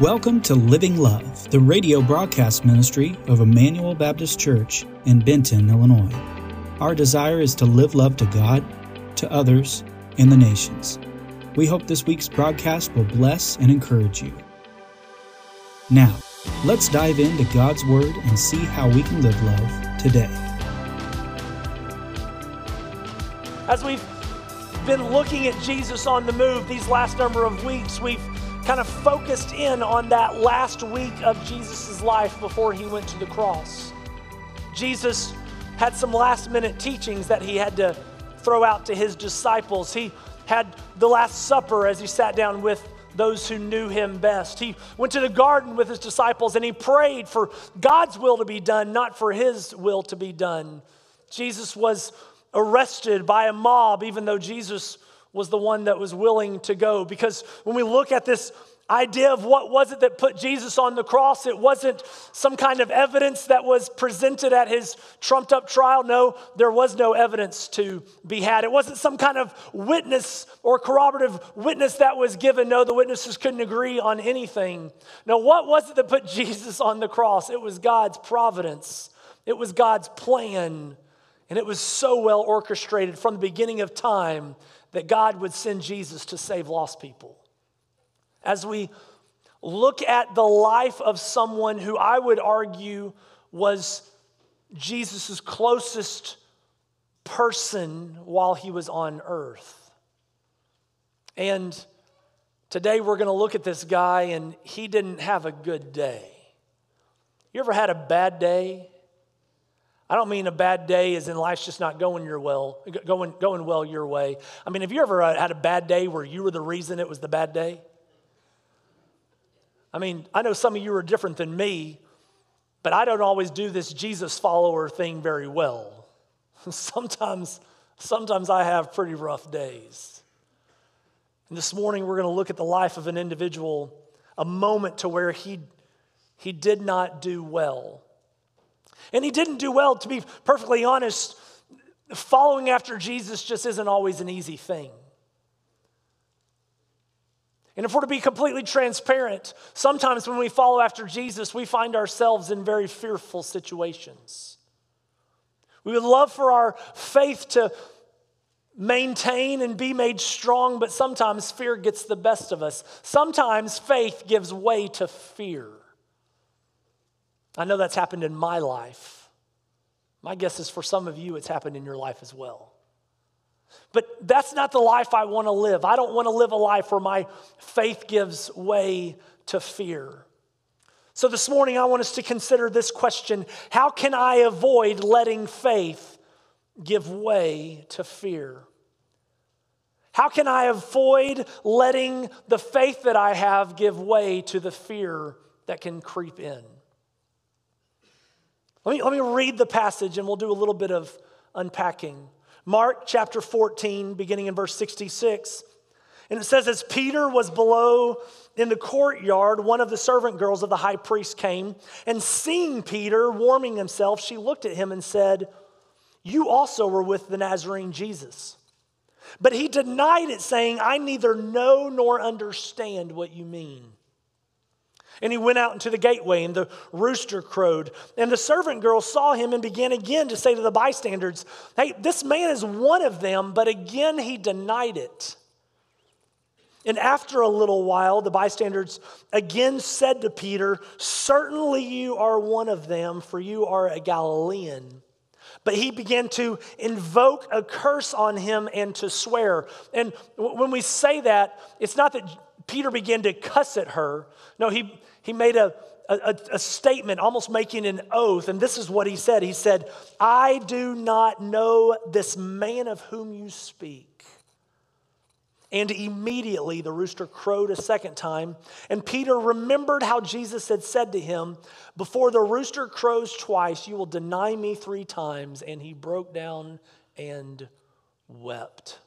Welcome to Living Love, the radio broadcast ministry of Immanuel Baptist Church in Benton, Illinois. Our desire is to live love to God, to others, and the nations. We hope this week's broadcast will bless and encourage you. Now, let's dive into God's Word and see how we can live love today. As we've been looking at Jesus on the move these last number of weeks, we've kind of focused in on that last week of Jesus' life before he went to the cross. Jesus had some last minute teachings that he had to throw out to his disciples. He had the Last Supper as he sat down with those who knew him best. He went to the garden with his disciples and he prayed for God's will to be done, not for his will to be done. Jesus was arrested by a mob, even though Jesus was the one that was willing to go. Because when we look at this idea of what was it that put Jesus on the cross, it wasn't some kind of evidence that was presented at his trumped up trial. No, there was no evidence to be had. It wasn't some kind of witness or corroborative witness that was given. No, the witnesses couldn't agree on anything. No, what was it that put Jesus on the cross? It was God's providence, it was God's plan. And it was so well orchestrated from the beginning of time that God would send Jesus to save lost people. As we look at the life of someone who I would argue was Jesus' closest person while he was on earth. And today we're going to look at this guy, and he didn't have a good day. You ever had a bad day? I don't mean a bad day as in life's just not going your well, going, going well your way. I mean, have you ever uh, had a bad day where you were the reason it was the bad day? I mean, I know some of you are different than me, but I don't always do this Jesus follower thing very well. sometimes, sometimes I have pretty rough days. And this morning we're going to look at the life of an individual, a moment to where he, he did not do well. And he didn't do well, to be perfectly honest. Following after Jesus just isn't always an easy thing. And if we're to be completely transparent, sometimes when we follow after Jesus, we find ourselves in very fearful situations. We would love for our faith to maintain and be made strong, but sometimes fear gets the best of us. Sometimes faith gives way to fear. I know that's happened in my life. My guess is for some of you, it's happened in your life as well. But that's not the life I want to live. I don't want to live a life where my faith gives way to fear. So this morning, I want us to consider this question How can I avoid letting faith give way to fear? How can I avoid letting the faith that I have give way to the fear that can creep in? Let me, let me read the passage and we'll do a little bit of unpacking. Mark chapter 14, beginning in verse 66. And it says, As Peter was below in the courtyard, one of the servant girls of the high priest came, and seeing Peter warming himself, she looked at him and said, You also were with the Nazarene Jesus. But he denied it, saying, I neither know nor understand what you mean. And he went out into the gateway, and the rooster crowed. And the servant girl saw him and began again to say to the bystanders, Hey, this man is one of them. But again he denied it. And after a little while, the bystanders again said to Peter, Certainly you are one of them, for you are a Galilean. But he began to invoke a curse on him and to swear. And when we say that, it's not that Peter began to cuss at her. No, he, he made a, a, a, statement, almost making an oath. And this is what he said He said, I do not know this man of whom you speak. And immediately the rooster crowed a second time. And Peter remembered how Jesus had said to him, Before the rooster crows twice, you will deny me three times. And he broke down and wept.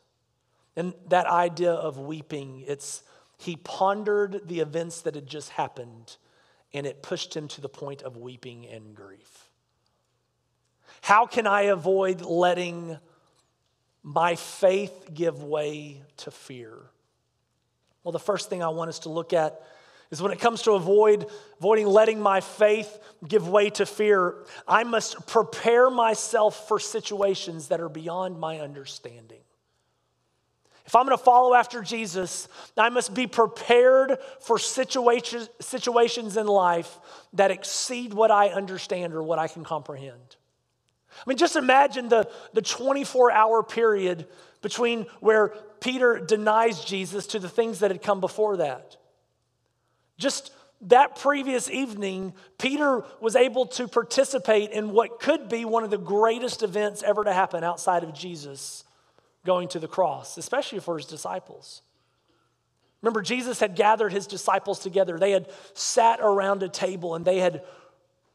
And that idea of weeping, it's he pondered the events that had just happened, and it pushed him to the point of weeping and grief. How can I avoid letting my faith give way to fear? Well, the first thing I want us to look at is when it comes to avoid avoiding letting my faith give way to fear, I must prepare myself for situations that are beyond my understanding. If I'm going to follow after Jesus, I must be prepared for situations, situations in life that exceed what I understand or what I can comprehend. I mean, just imagine the, the 24 hour period between where Peter denies Jesus to the things that had come before that. Just that previous evening, Peter was able to participate in what could be one of the greatest events ever to happen outside of Jesus going to the cross, especially for his disciples. Remember, Jesus had gathered his disciples together. They had sat around a table and they had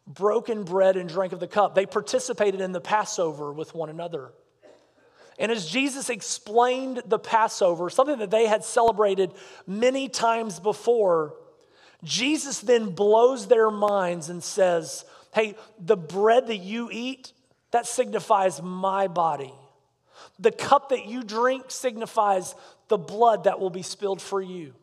broken bread and drank of the cup. They participated in the Passover with one another. And as Jesus explained the Passover, something that they had celebrated many times before, Jesus then blows their minds and says, Hey, the bread that you eat, that signifies my body. The cup that you drink signifies the blood that will be spilled for you.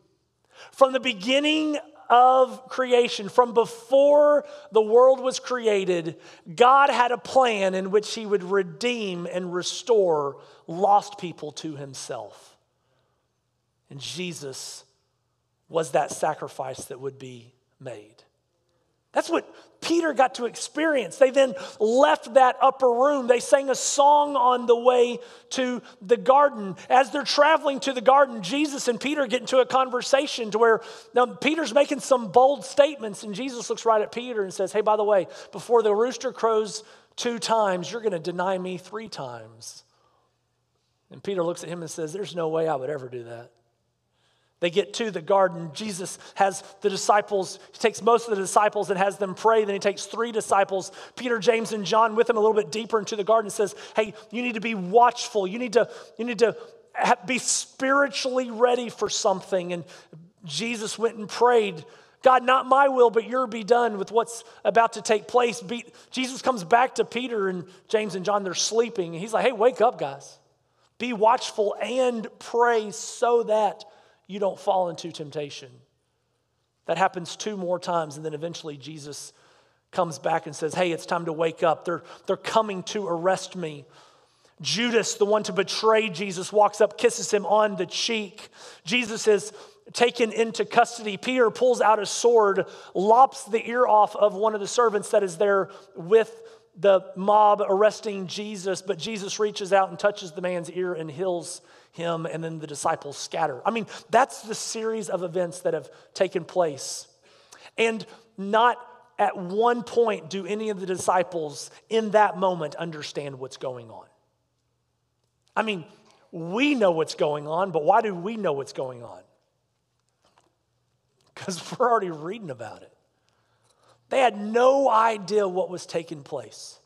From the beginning of creation, from before the world was created, God had a plan in which He would redeem and restore lost people to Himself. And Jesus was that sacrifice that would be made. What Peter got to experience. They then left that upper room. They sang a song on the way to the garden. As they're traveling to the garden, Jesus and Peter get into a conversation to where now Peter's making some bold statements, and Jesus looks right at Peter and says, Hey, by the way, before the rooster crows two times, you're going to deny me three times. And Peter looks at him and says, There's no way I would ever do that. They get to the garden. Jesus has the disciples, he takes most of the disciples and has them pray. Then he takes three disciples, Peter, James, and John, with him a little bit deeper into the garden and says, Hey, you need to be watchful. You need to, you need to be spiritually ready for something. And Jesus went and prayed. God, not my will, but your be done with what's about to take place. Be, Jesus comes back to Peter and James and John. They're sleeping. And he's like, hey, wake up, guys. Be watchful and pray so that you don't fall into temptation. That happens two more times, and then eventually Jesus comes back and says, Hey, it's time to wake up. They're, they're coming to arrest me. Judas, the one to betray Jesus, walks up, kisses him on the cheek. Jesus is taken into custody. Peter pulls out a sword, lops the ear off of one of the servants that is there with the mob arresting Jesus, but Jesus reaches out and touches the man's ear and heals him, and then the disciples scatter. I mean, that's the series of events that have taken place. And not at one point do any of the disciples in that moment understand what's going on. I mean, we know what's going on, but why do we know what's going on? Because we're already reading about it. They had no idea what was taking place.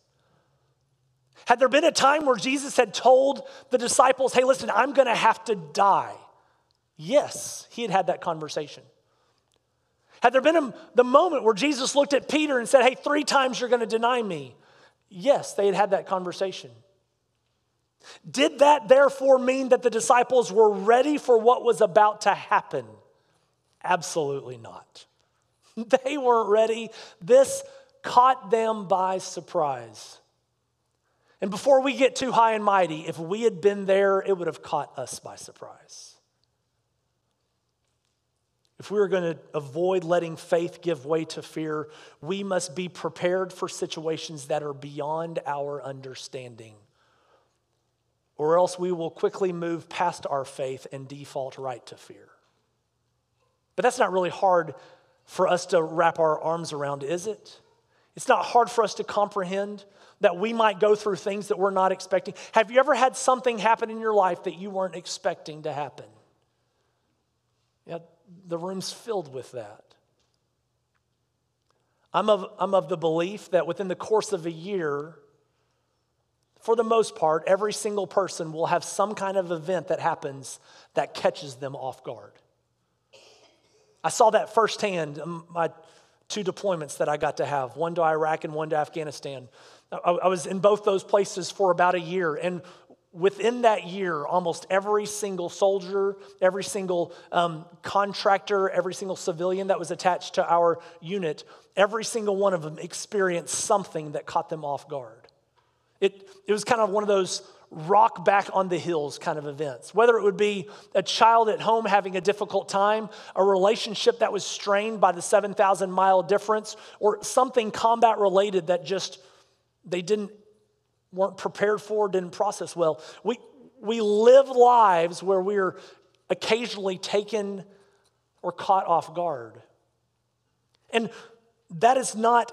Had there been a time where Jesus had told the disciples, hey, listen, I'm going to have to die? Yes, he had had that conversation. Had there been a, the moment where Jesus looked at Peter and said, hey, three times you're going to deny me? Yes, they had had that conversation. Did that therefore mean that the disciples were ready for what was about to happen? Absolutely not. They weren't ready. This caught them by surprise. And before we get too high and mighty, if we had been there, it would have caught us by surprise. If we are going to avoid letting faith give way to fear, we must be prepared for situations that are beyond our understanding. Or else we will quickly move past our faith and default right to fear. But that's not really hard for us to wrap our arms around, is it? It's not hard for us to comprehend that we might go through things that we're not expecting. Have you ever had something happen in your life that you weren't expecting to happen? Yeah, the room's filled with that. I'm of, I'm of the belief that within the course of a year, for the most part, every single person will have some kind of event that happens that catches them off guard. I saw that firsthand. My two deployments that I got to have one to Iraq and one to Afghanistan. I, was in both those places for about a year. And within that year, almost every single soldier, every single um, contractor, every single civilian that was attached to our unit, every single one of them experienced something that caught them off guard. It, it was kind of one of those rock back on the hills kind of events. Whether it would be a child at home having a difficult time, a relationship that was strained by the 7,000 mile difference, or something combat related that just they didn't weren't prepared for, didn't process well. We, we live lives where we're occasionally taken or caught off guard. And that is not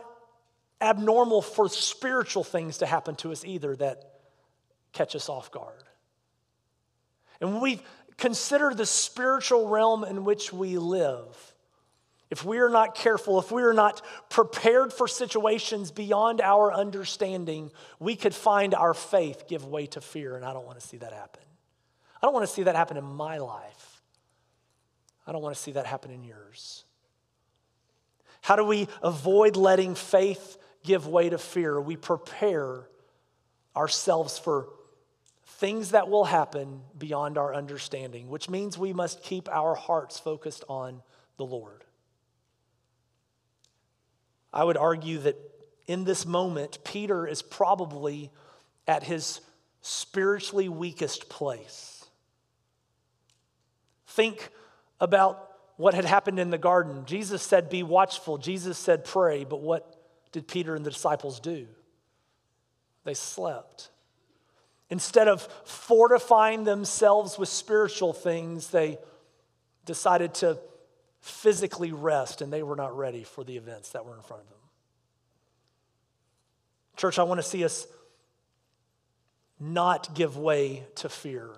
abnormal for spiritual things to happen to us either that catch us off guard. And we consider the spiritual realm in which we live, if we are not careful, if we are not prepared for situations beyond our understanding, we could find our faith give way to fear, and I don't want to see that happen. I don't want to see that happen in my life. I don't want to see that happen in yours. How do we avoid letting faith give way to fear? We prepare ourselves for things that will happen beyond our understanding, which means we must keep our hearts focused on the Lord. I would argue that in this moment, Peter is probably at his spiritually weakest place. Think about what had happened in the garden. Jesus said, Be watchful. Jesus said, Pray. But what did Peter and the disciples do? They slept. Instead of fortifying themselves with spiritual things, they decided to physically rest, and they were not ready for the events that were in front of them. Church, I want to see us not give way to fear.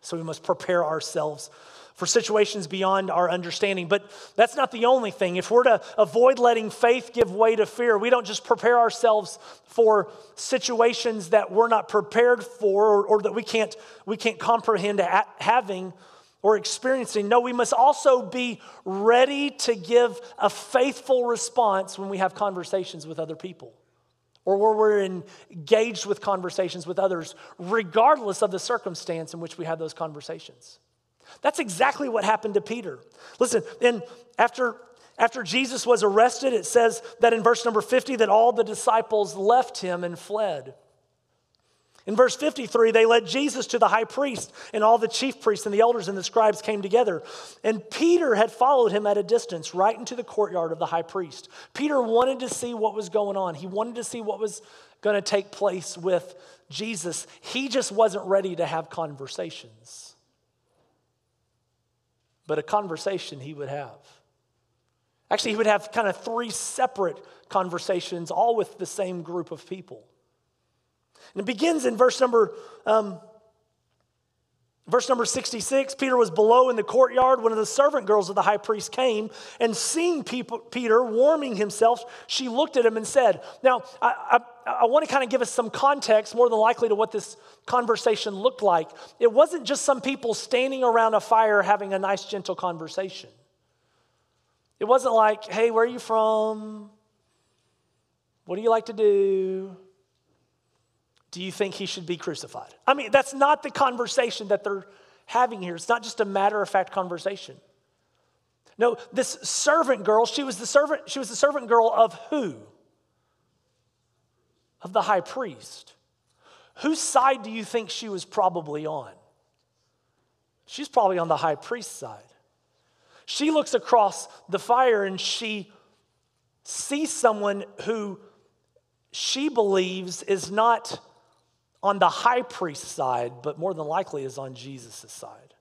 So we must prepare ourselves for situations beyond our understanding. But that's not the only thing. If we're to avoid letting faith give way to fear, we don't just prepare ourselves for situations that we're not prepared for or, or that we can't, we can't comprehend having or experiencing. No, we must also be ready to give a faithful response when we have conversations with other people or where we're engaged with conversations with others, regardless of the circumstance in which we have those conversations. That's exactly what happened to Peter. Listen, and after after Jesus was arrested, it says that in verse number 50 that all the disciples left him and fled. In verse 53, they led Jesus to the high priest, and all the chief priests and the elders and the scribes came together. And Peter had followed him at a distance right into the courtyard of the high priest. Peter wanted to see what was going on, he wanted to see what was going to take place with Jesus. He just wasn't ready to have conversations. But a conversation he would have. Actually, he would have kind of three separate conversations, all with the same group of people. And it begins in verse number, um, verse number 66. Peter was below in the courtyard. One of the servant girls of the high priest came and seeing people, Peter warming himself, she looked at him and said, Now, I, I, I want to kind of give us some context, more than likely, to what this conversation looked like. It wasn't just some people standing around a fire having a nice, gentle conversation. It wasn't like, hey, where are you from? What do you like to do? Do you think he should be crucified? I mean, that's not the conversation that they're having here. It's not just a matter of fact conversation. No, this servant girl, she was the servant, she was the servant girl of who? Of the high priest. Whose side do you think she was probably on? She's probably on the high priest's side. She looks across the fire and she sees someone who she believes is not on the high priest's side, but more than likely is on Jesus' side.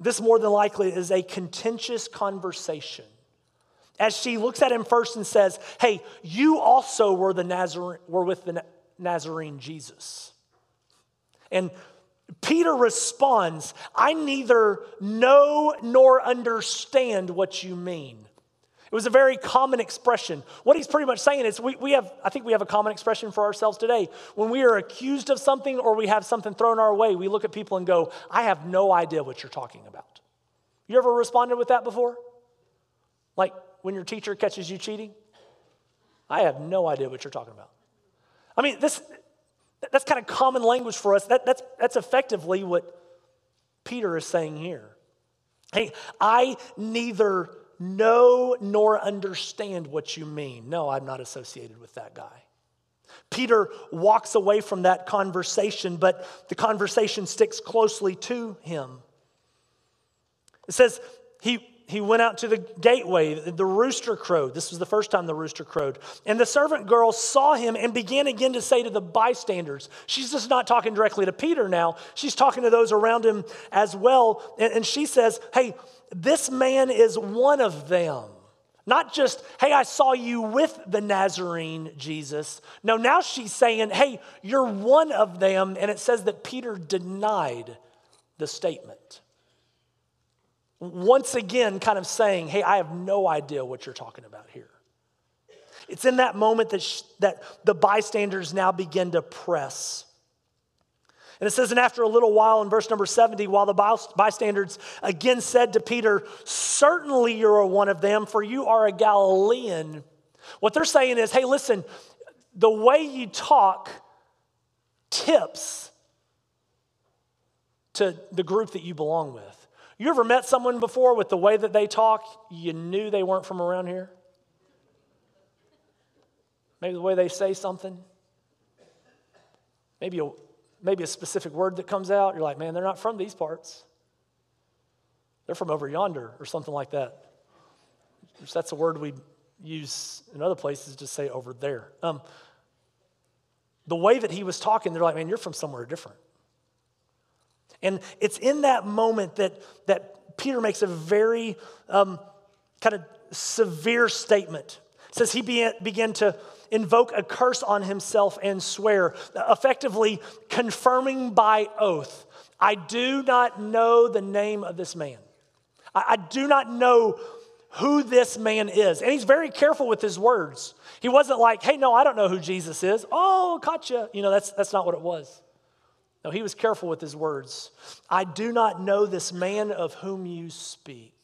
This more than likely is a contentious conversation. As she looks at him first and says, Hey, you also were, the Nazarene, were with the Nazarene Jesus. And Peter responds, I neither know nor understand what you mean. It was a very common expression. What he's pretty much saying is we, we have, I think we have a common expression for ourselves today. When we are accused of something or we have something thrown our way, we look at people and go, I have no idea what you're talking about. You ever responded with that before? Like when your teacher catches you cheating? I have no idea what you're talking about. I mean, this, That's kind of common language for us. That, that's, that's effectively what Peter is saying here. Hey, I neither know nor understand what you mean. No, I'm not associated with that guy. Peter walks away from that conversation, but the conversation sticks closely to him. It says he, he went out to the gateway, the rooster crowed. This was the first time the rooster crowed. And the servant girl saw him and began again to say to the bystanders, she's just not talking directly to Peter now, she's talking to those around him as well. And, and she says, Hey, this man is one of them. Not just, hey, I saw you with the Nazarene Jesus. No, now she's saying, hey, you're one of them. And it says that Peter denied the statement. Once again, kind of saying, hey, I have no idea what you're talking about here. It's in that moment that, sh- that the bystanders now begin to press. And it says, and after a little while in verse number 70, while the bystanders again said to Peter, Certainly you're one of them, for you are a Galilean. What they're saying is, hey, listen, the way you talk tips to the group that you belong with. You ever met someone before with the way that they talk, you knew they weren't from around here? Maybe the way they say something. Maybe a maybe a specific word that comes out, you're like, man, they're not from these parts. They're from over yonder or something like that. That's a word we use in other places to say over there. Um, the way that he was talking, they're like, man, you're from somewhere different. And it's in that moment that, that Peter makes a very um, kind of severe statement. It says he began, began to invoke a curse on himself and swear, effectively confirming by oath I do not know the name of this man. I, I do not know who this man is. And he's very careful with his words. He wasn't like, hey, no, I don't know who Jesus is. Oh, gotcha. You know, that's, that's not what it was. No, he was careful with his words. I do not know this man of whom you speak.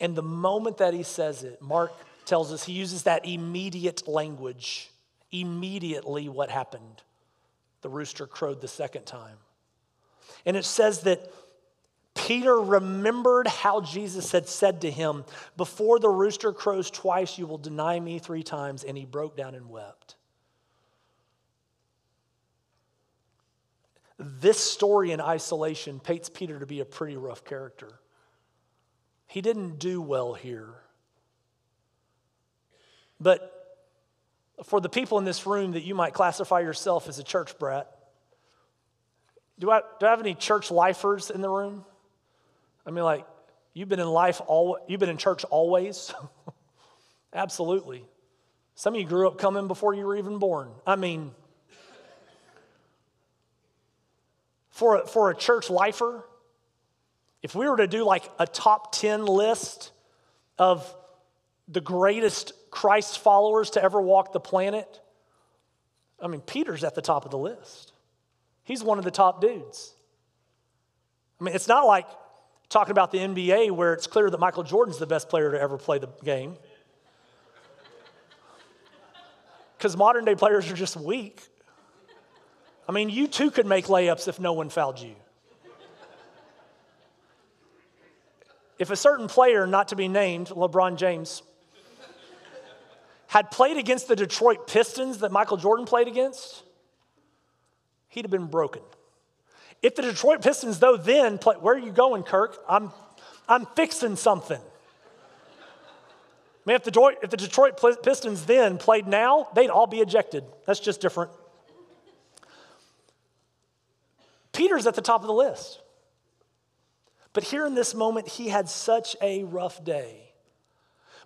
And the moment that he says it, Mark tells us he uses that immediate language. Immediately, what happened? The rooster crowed the second time. And it says that Peter remembered how Jesus had said to him, Before the rooster crows twice, you will deny me three times. And he broke down and wept. This story in isolation paints Peter to be a pretty rough character. He didn't do well here. But for the people in this room that you might classify yourself as a church brat, do I, do I have any church lifers in the room? I mean, like, you've been in life all, you've been in church always? Absolutely. Some of you grew up coming before you were even born. I mean, for a, for a church lifer, if we were to do like a top 10 list of the greatest Christ followers to ever walk the planet, I mean, Peter's at the top of the list. He's one of the top dudes. I mean, it's not like talking about the NBA where it's clear that Michael Jordan's the best player to ever play the game. Because modern day players are just weak. I mean, you too could make layups if no one fouled you. If a certain player, not to be named, LeBron James, had played against the Detroit Pistons that Michael Jordan played against, he'd have been broken. If the Detroit Pistons, though, then play, where are you going, Kirk? I'm, I'm fixing something. I mean, if the, Detroit, if the Detroit Pistons then played now, they'd all be ejected. That's just different. Peter's at the top of the list. But here in this moment, he had such a rough day.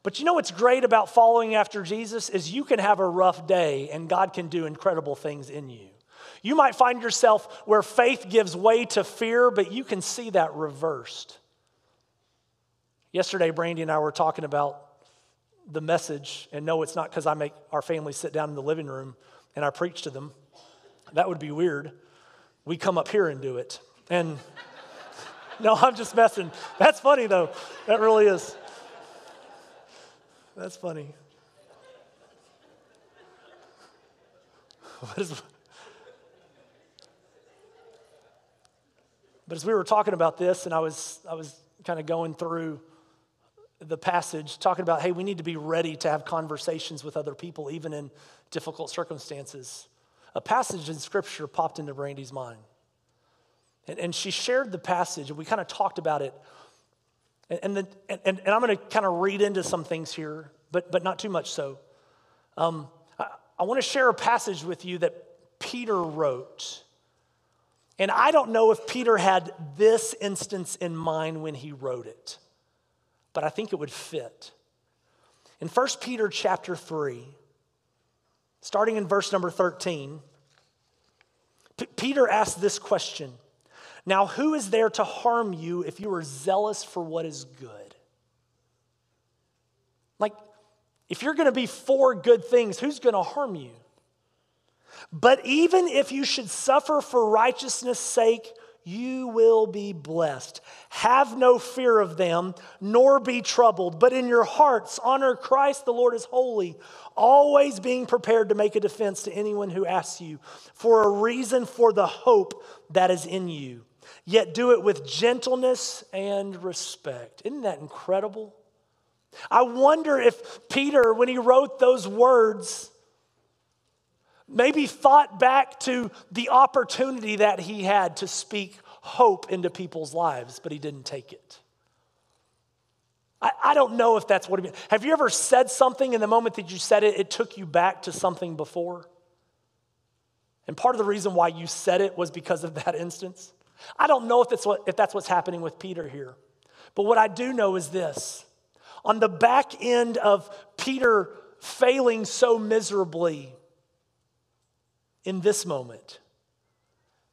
But you know what's great about following after Jesus is you can have a rough day and God can do incredible things in you. You might find yourself where faith gives way to fear, but you can see that reversed. Yesterday, Brandy and I were talking about the message, and no, it's not because I make our family sit down in the living room and I preach to them. That would be weird. We come up here and do it. And no, I'm just messing. That's funny though. That really is. That's funny. but as we were talking about this, and I was, I was kind of going through the passage, talking about, hey, we need to be ready to have conversations with other people, even in difficult circumstances. A passage in Scripture popped into Brandy's mind. And, and she shared the passage, and we kind of talked about it. And, and, the, and, and I'm going to kind of read into some things here, but, but not too much so. Um, I, I want to share a passage with you that Peter wrote. And I don't know if Peter had this instance in mind when he wrote it, but I think it would fit. In 1 Peter chapter 3, starting in verse number 13, P- Peter asked this question Now, who is there to harm you if you are zealous for what is good? Like, if you're going to be for good things, who's going to harm you? But even if you should suffer for righteousness' sake, you will be blessed. Have no fear of them, nor be troubled, but in your hearts honor Christ the Lord is holy, always being prepared to make a defense to anyone who asks you for a reason for the hope that is in you. Yet do it with gentleness and respect. Isn't that incredible? I wonder if Peter, when he wrote those words, maybe thought back to the opportunity that he had to speak hope into people's lives, but he didn't take it. I, I don't know if that's what he meant. Have you ever said something in the moment that you said it, it took you back to something before? And part of the reason why you said it was because of that instance. I don't know if that's, what, if that's what's happening with Peter here. But what I do know is this on the back end of Peter failing so miserably in this moment,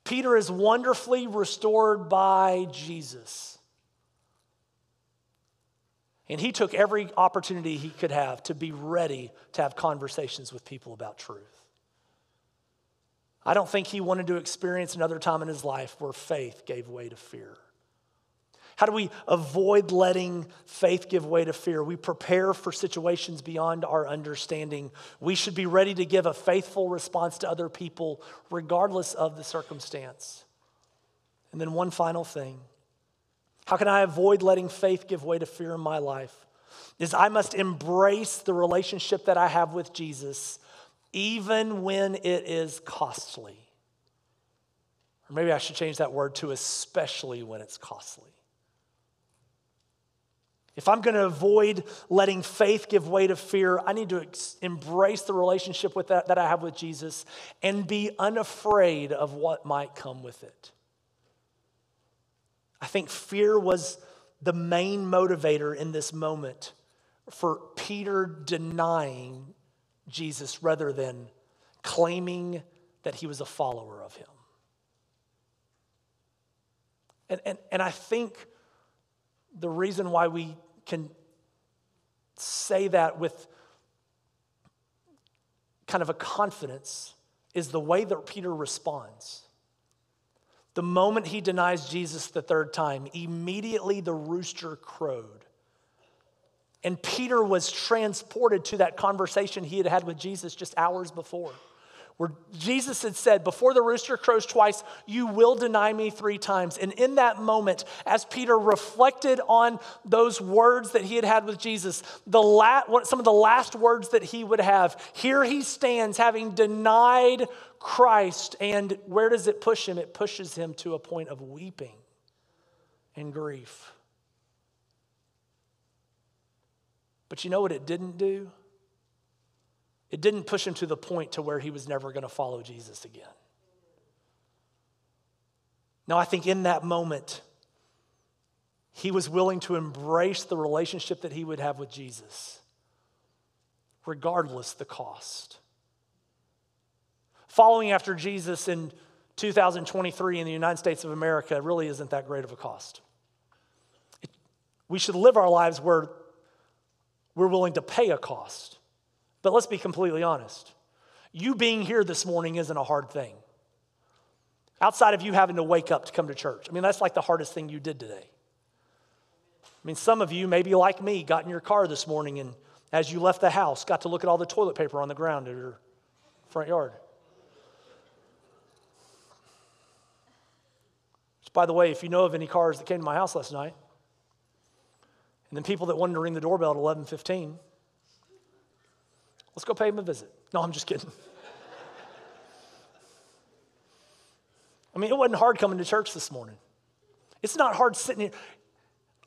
Peter is wonderfully restored by Jesus. And he took every opportunity he could have to be ready to have conversations with people about truth. I don't think he wanted to experience another time in his life where faith gave way to fear. How do we avoid letting faith give way to fear? We prepare for situations beyond our understanding. We should be ready to give a faithful response to other people, regardless of the circumstance. And then, one final thing how can I avoid letting faith give way to fear in my life? Is I must embrace the relationship that I have with Jesus, even when it is costly. Or maybe I should change that word to especially when it's costly. If I'm going to avoid letting faith give way to fear, I need to ex- embrace the relationship with that, that I have with Jesus and be unafraid of what might come with it. I think fear was the main motivator in this moment for Peter denying Jesus rather than claiming that he was a follower of him. And, and, and I think the reason why we can say that with kind of a confidence is the way that Peter responds. The moment he denies Jesus the third time, immediately the rooster crowed. And Peter was transported to that conversation he had had with Jesus just hours before where Jesus had said, Before the rooster crows twice, you will deny me three times. And in that moment, as Peter reflected on those words that he had had with Jesus, the la- some of the last words that he would have, here he stands having denied Christ. And where does it push him? It pushes him to a point of weeping and grief. But you know what it didn't do? It didn't push him to the point to where he was never going to follow Jesus again. Now, I think in that moment, he was willing to embrace the relationship that he would have with Jesus, regardless the cost. Following after Jesus in 2023 in the United States of America really isn't that great of a cost. It, we should live our lives where we're willing to pay a cost. But let's be completely honest. You being here this morning isn't a hard thing. Outside of you having to wake up to come to church. I mean, that's like the hardest thing you did today. I mean, some of you, maybe like me, got in your car this morning and as you left the house, got to look at all the toilet paper on the ground in your front yard. Which, by the way, if you know of any cars that came to my house last night, and then people that wanted to ring the doorbell at 11:15, let's go pay them a visit. No, I'm just kidding. I mean, it wasn't hard coming to church this morning. It's not hard sitting here.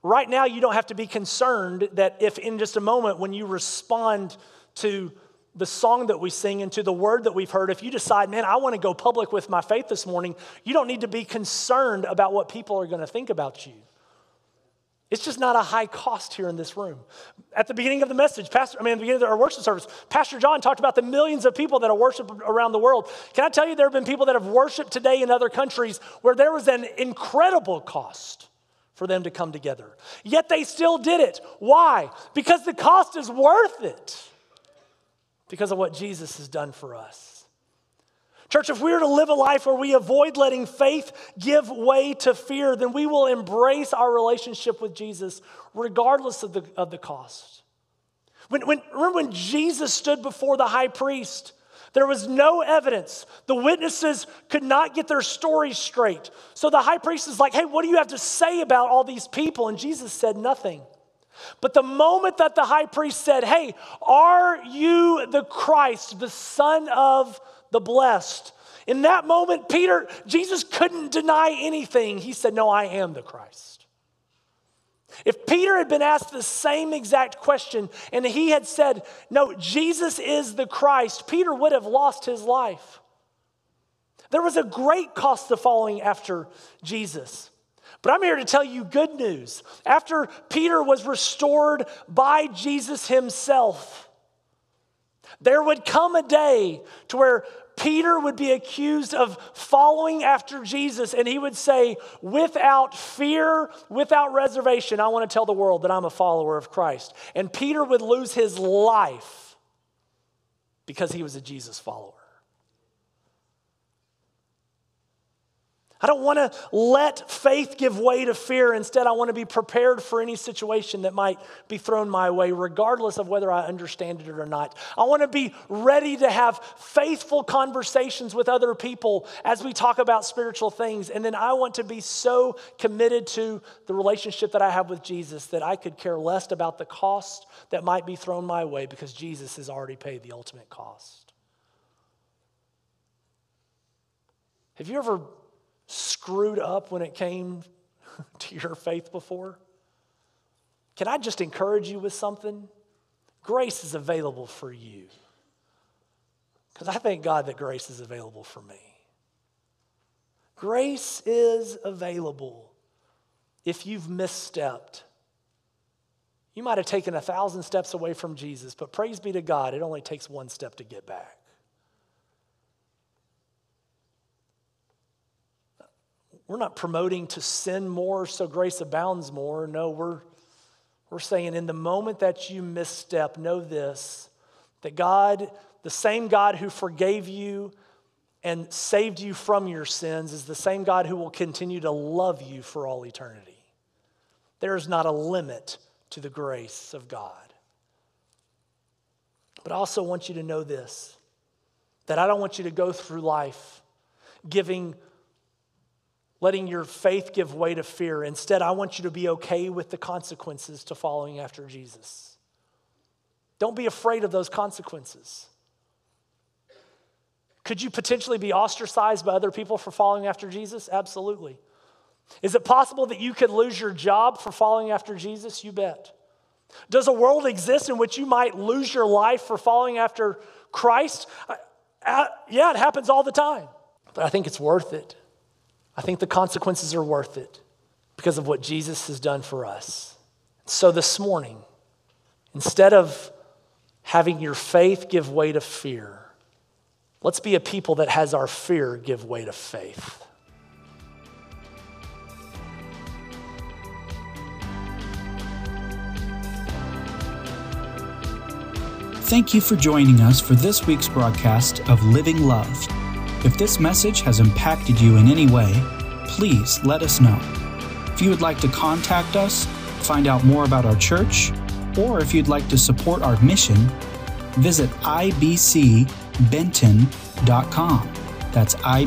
Right now, you don't have to be concerned that if in just a moment, when you respond to the song that we sing and to the word that we've heard, if you decide, man, I want to go public with my faith this morning, you don't need to be concerned about what people are going to think about you. It's just not a high cost here in this room. At the beginning of the message, Pastor, I mean, at the beginning of our worship service, Pastor John talked about the millions of people that have worshiped around the world. Can I tell you, there have been people that have worshiped today in other countries where there was an incredible cost for them to come together. Yet they still did it. Why? Because the cost is worth it, because of what Jesus has done for us. Church, if we are to live a life where we avoid letting faith give way to fear, then we will embrace our relationship with Jesus regardless of the, of the cost. When, when, remember when Jesus stood before the high priest? There was no evidence. The witnesses could not get their stories straight. So the high priest is like, hey, what do you have to say about all these people? And Jesus said nothing. But the moment that the high priest said, hey, are you the Christ, the Son of the blessed. In that moment, Peter, Jesus couldn't deny anything. He said, No, I am the Christ. If Peter had been asked the same exact question and he had said, No, Jesus is the Christ, Peter would have lost his life. There was a great cost to following after Jesus. But I'm here to tell you good news. After Peter was restored by Jesus himself, there would come a day to where Peter would be accused of following after Jesus, and he would say, without fear, without reservation, I want to tell the world that I'm a follower of Christ. And Peter would lose his life because he was a Jesus follower. I don't want to let faith give way to fear. Instead, I want to be prepared for any situation that might be thrown my way, regardless of whether I understand it or not. I want to be ready to have faithful conversations with other people as we talk about spiritual things. And then I want to be so committed to the relationship that I have with Jesus that I could care less about the cost that might be thrown my way because Jesus has already paid the ultimate cost. Have you ever screwed up when it came to your faith before? Can I just encourage you with something? Grace is available for you. Because I thank God that grace is available for me. Grace is available if you've misstepped. You might have taken a thousand steps away from Jesus, but praise be to God, it only takes one step to get back. We're not promoting to sin more so grace abounds more. No, we're, we're saying in the moment that you misstep, know this that God, the same God who forgave you and saved you from your sins, is the same God who will continue to love you for all eternity. There is not a limit to the grace of God. But I also want you to know this that I don't want you to go through life giving letting your faith give way to fear. Instead, I want you to be okay with the consequences to following after Jesus. Don't be afraid of those consequences. Could you potentially be ostracized by other people for following after Jesus? Absolutely. Is it possible that you could lose your job for following after Jesus? You bet. Does a world exist in which you might lose your life for following after Christ? Yeah, it happens all the time. But I think it's worth it. I think the consequences are worth it because of what Jesus has done for us. So this morning, instead of having your faith give way to fear, let's be a people that has our fear give way to faith. Thank you for joining us for this week's broadcast of Living Love. If this message has impacted you in any way, please let us know. If you would like to contact us, find out more about our church, or if you'd like to support our mission, visit ibcbenton.com. That's I